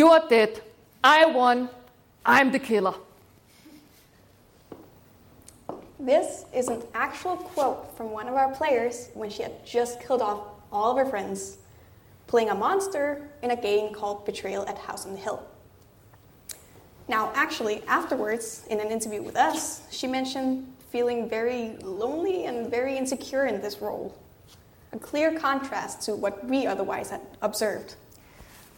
You are dead. I won. I'm the killer. This is an actual quote from one of our players when she had just killed off all of her friends, playing a monster in a game called Betrayal at House on the Hill. Now, actually, afterwards, in an interview with us, she mentioned feeling very lonely and very insecure in this role. A clear contrast to what we otherwise had observed.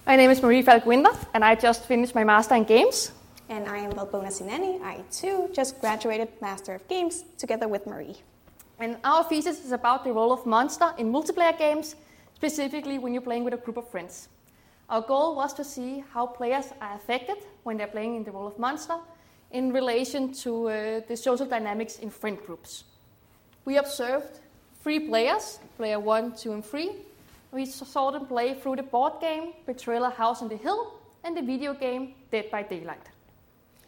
My name is Marie Falk-Vinter, and I just finished my Master in Games. And I am Valbona Sinani. I too just graduated Master of Games together with Marie. And our thesis is about the role of monster in multiplayer games, specifically when you're playing with a group of friends. Our goal was to see how players are affected when they're playing in the role of monster in relation to uh, the social dynamics in friend groups. We observed three players, player one, two, and three. We saw them play through the board game Betrayal House on the Hill and the video game Dead by Daylight.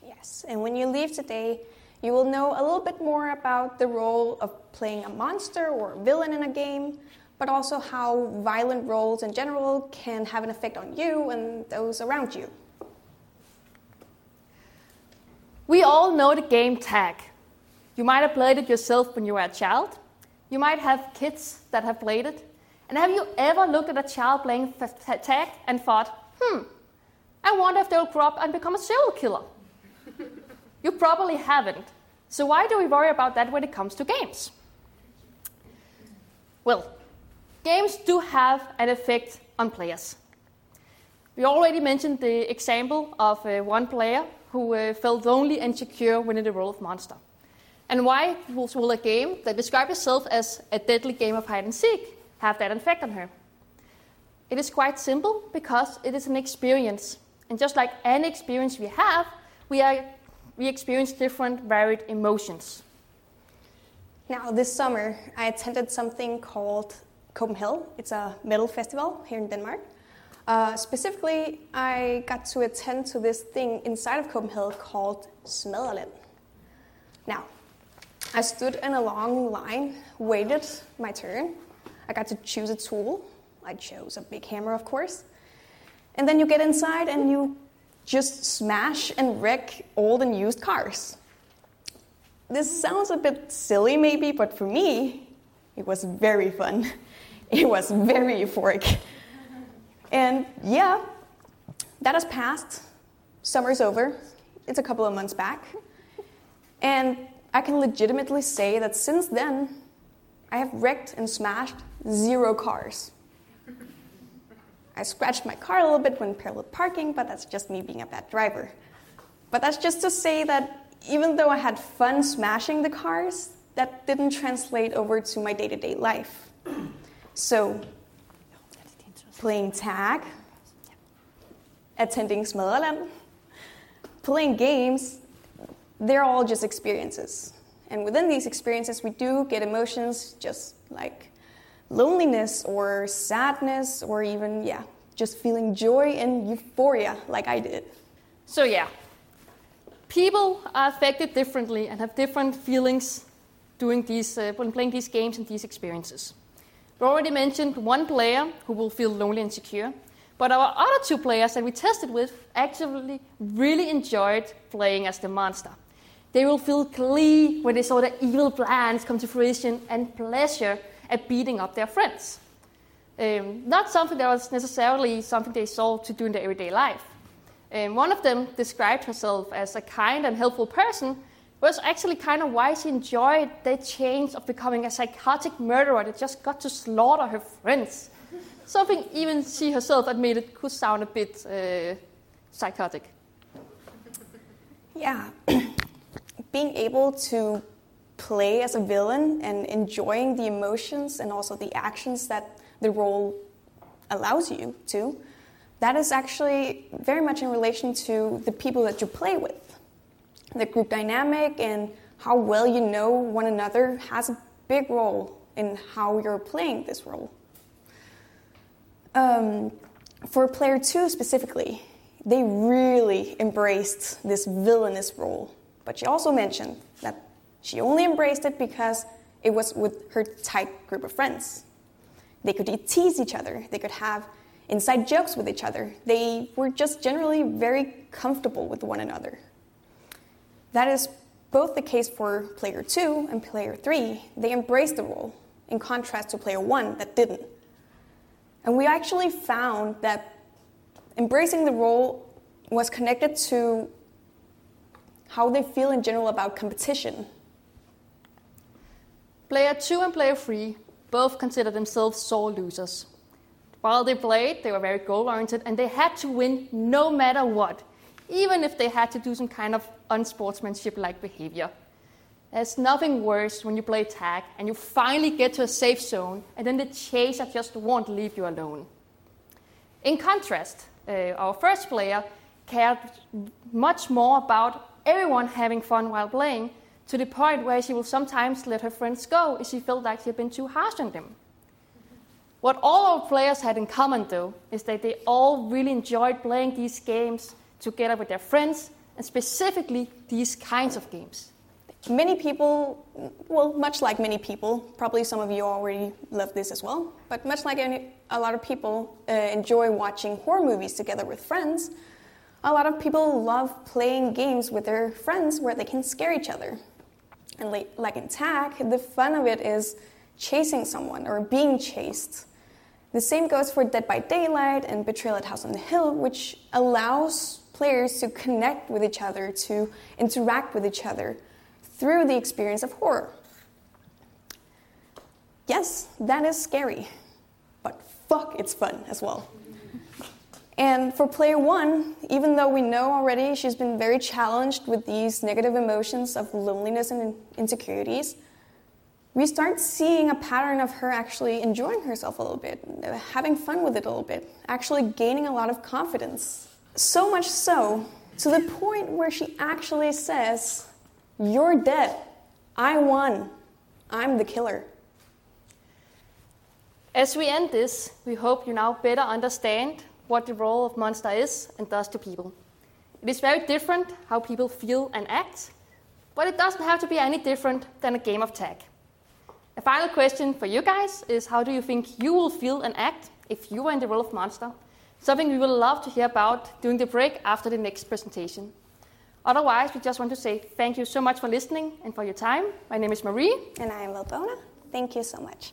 Yes, and when you leave today, you will know a little bit more about the role of playing a monster or a villain in a game, but also how violent roles in general can have an effect on you and those around you. We all know the game tag. You might have played it yourself when you were a child. You might have kids that have played it. And have you ever looked at a child playing tag and thought, hmm, I wonder if they'll grow up and become a serial killer? you probably haven't. So why do we worry about that when it comes to games? Well, games do have an effect on players. We already mentioned the example of uh, one player who uh, felt lonely and secure when in the role of monster. And why will a game that describes itself as a deadly game of hide and seek have that effect on her? It is quite simple because it is an experience. And just like any experience we have, we, are, we experience different varied emotions. Now, this summer, I attended something called Copenhell. It's a metal festival here in Denmark. Uh, specifically, I got to attend to this thing inside of Copenhell called Smadreland. Now, I stood in a long line, waited my turn. I got to choose a tool. I chose a big hammer, of course. And then you get inside and you just smash and wreck old and used cars. This sounds a bit silly, maybe, but for me, it was very fun. It was very euphoric. And yeah, that has passed. Summer's over. It's a couple of months back. And I can legitimately say that since then, I have wrecked and smashed zero cars. I scratched my car a little bit when parallel parking, but that's just me being a bad driver. But that's just to say that even though I had fun smashing the cars, that didn't translate over to my day to day life. So playing tag, attending Smadreland, playing games, they're all just experiences. And within these experiences, we do get emotions just like loneliness or sadness or even, yeah, just feeling joy and euphoria like I did. So, yeah, people are affected differently and have different feelings doing these, uh, when playing these games and these experiences. We already mentioned one player who will feel lonely and secure, but our other two players that we tested with actually really enjoyed playing as the monster. They will feel glee when they saw their evil plans come to fruition and pleasure at beating up their friends. Um, not something that was necessarily something they saw to do in their everyday life. Um, one of them described herself as a kind and helpful person was actually kind of why she enjoyed the change of becoming a psychotic murderer that just got to slaughter her friends. Something even she herself admitted could sound a bit uh, psychotic. Yeah. Being able to play as a villain and enjoying the emotions and also the actions that the role allows you to, that is actually very much in relation to the people that you play with the group dynamic and how well you know one another has a big role in how you're playing this role. Um, for player two specifically, they really embraced this villainous role. But she also mentioned that she only embraced it because it was with her tight group of friends. They could tease each other, they could have inside jokes with each other. They were just generally very comfortable with one another. That is both the case for player 2 and player 3. They embraced the role, in contrast to player 1 that didn't. And we actually found that embracing the role was connected to how they feel in general about competition. Player 2 and player 3 both consider themselves sore losers. While they played, they were very goal oriented and they had to win no matter what, even if they had to do some kind of unsportsmanship like behavior. There's nothing worse when you play tag and you finally get to a safe zone and then the chaser just won't leave you alone. In contrast, uh, our first player cared much more about everyone having fun while playing to the point where she will sometimes let her friends go if she felt like she had been too harsh on them. What all our players had in common, though, is that they all really enjoyed playing these games together with their friends, and specifically these kinds of games. Many people, well, much like many people, probably some of you already love this as well, but much like any, a lot of people uh, enjoy watching horror movies together with friends, a lot of people love playing games with their friends where they can scare each other. And like, in tag, the fun of it is chasing someone or being chased. The same goes for Dead by Daylight and Betrayal at House on the Hill, which allows players to connect with each other, to interact with each other through the experience of horror. Yes, that is scary, but fuck, it's fun as well. And for player one, even though we know already she's been very challenged with these negative emotions of loneliness and insecurities, we start seeing a pattern of her actually enjoying herself a little bit, having fun with it a little bit, actually gaining a lot of confidence. So much so, to the point where she actually says, You're dead. I won. I'm the killer. As we end this, we hope you now better understand what the role of Monster is and does to people. It is very different how people feel and act, but it doesn't have to be any different than a game of tag. A final question for you guys is how do you think you will feel and act if you were in the role of monster? Something we would love to hear about during the break after the next presentation. Otherwise, we just want to say thank you so much for listening and for your time. My name is Marie. And I am Valbona. Thank you so much.